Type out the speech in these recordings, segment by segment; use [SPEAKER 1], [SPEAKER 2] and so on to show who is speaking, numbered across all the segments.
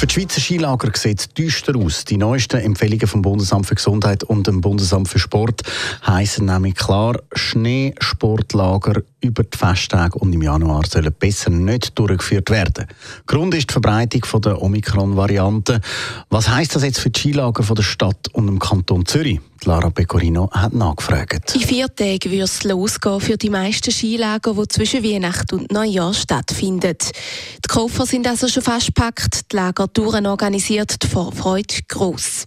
[SPEAKER 1] Für die Schweizer Skilager sieht es düster aus. Die neuesten Empfehlungen vom Bundesamt für Gesundheit und dem Bundesamt für Sport heißen nämlich klar, Schneesportlager über die Festtage und im Januar sollen besser nicht durchgeführt werden. Grund ist die Verbreitung der Omikron-Variante. Was heißt das jetzt für die Skilager der Stadt und dem Kanton Zürich? Lara Pecorino hat nachgefragt.
[SPEAKER 2] In vier Tagen wird es losgehen für die meisten Skilager, die zwischen Weihnachten und Neujahr stattfinden. Die Koffer sind also schon fast gepackt, die Lagertouren organisiert, die Vorfreude gross.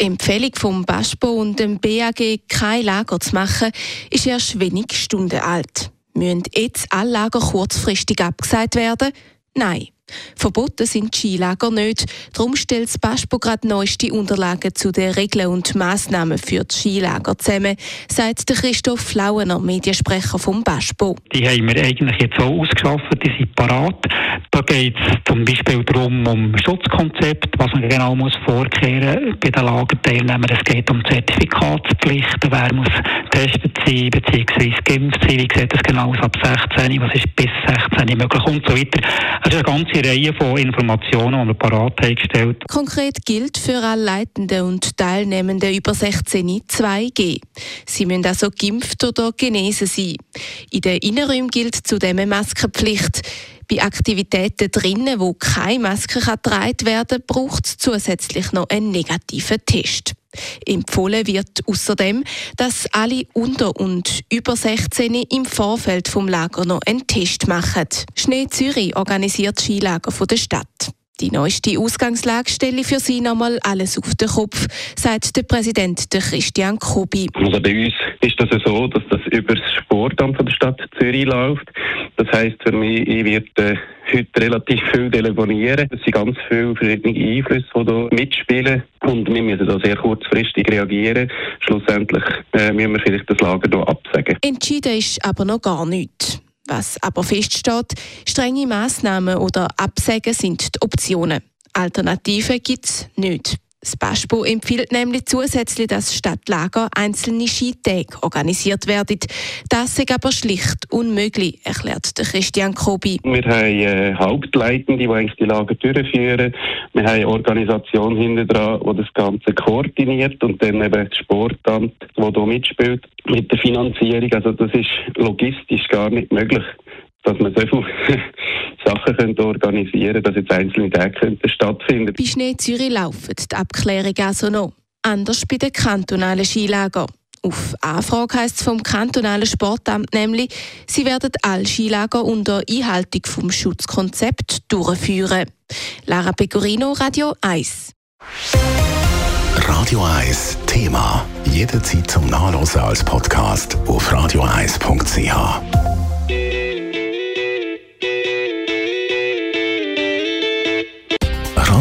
[SPEAKER 2] Die Empfehlung vom BASPO und dem BAG, kein Lager zu machen, ist erst wenige Stunden alt. Müssen jetzt alle Lager kurzfristig abgesagt werden? Nein. Verboten sind Skilager nicht. Darum stellt das BASPO gerade neueste Unterlagen zu den Regeln und Massnahmen für die Skilager zusammen, sagt der Christoph Flauener, Mediensprecher vom BASPO.
[SPEAKER 3] Die haben wir eigentlich jetzt auch ausgeschafft, die sind parat. Da geht es zum Beispiel darum, um Schutzkonzept, was man genau muss vorkehren bei den Lagerteilnehmern. Es geht um Zertifikatspflichten, wer muss getestet sein, bzw. geimpft sein, wie sieht das genau aus ab 16, was ist bis 16 möglich und so weiter. Eine ganze Reihe von Informationen, die wir parat gestellt.
[SPEAKER 2] Konkret gilt für alle Leitenden und Teilnehmenden über 16 2G. Sie müssen also geimpft oder genesen sein. In den Innenräumen gilt zudem eine Maskenpflicht. Bei Aktivitäten drinnen, wo keine Maske getragen werden kann, braucht es zusätzlich noch einen negativen Test. Empfohlen wird außerdem, dass alle unter und über 16 im Vorfeld vom Lager noch einen Test machen. Schnee Zürich organisiert Skilager von der Stadt. Die neueste Ausgangslage stelle für Sie nochmal alles auf den Kopf, sagt der Präsident Christian Kobi.
[SPEAKER 4] Also bei uns ist das so, dass das über das Sportamt von der Stadt Zürich läuft. Das heisst für mich, ich werde heute relativ viel telefonieren. Es sind ganz viele verschiedene Einflüsse, die hier mitspielen. Und wir müssen da sehr kurzfristig reagieren. Schlussendlich äh, müssen wir vielleicht das Lager hier absagen.
[SPEAKER 2] Entschieden ist aber noch gar nichts. Was aber feststeht, strenge Massnahmen oder Absagen sind die Optionen. Alternativen gibt es nicht. Das BASPO empfiehlt nämlich zusätzlich, dass statt Lager einzelne Skitage organisiert werden. Das ist aber schlicht unmöglich, erklärt der Christian Kobi.
[SPEAKER 4] Wir haben äh, Hauptleitende, die eigentlich die Lager durchführen. Wir haben eine Organisation hinter dran, die das Ganze koordiniert und dann eben das Sportamt, das hier mitspielt mit der Finanzierung. Also das ist logistisch gar nicht möglich dass man so viele Sachen könnte organisieren dass jetzt einzelne Tage könnten stattfinden
[SPEAKER 2] Bei Schnee Zürich laufen die Abklärungen also noch. Anders bei den kantonalen Skilagern. Auf Anfrage heisst es vom kantonalen Sportamt nämlich, sie werden alle Skilager unter Einhaltung vom Schutzkonzept durchführen. Lara Pecorino, Radio 1.
[SPEAKER 5] Radio 1 Thema. Jederzeit zum Nachlesen als Podcast auf radio1.ch.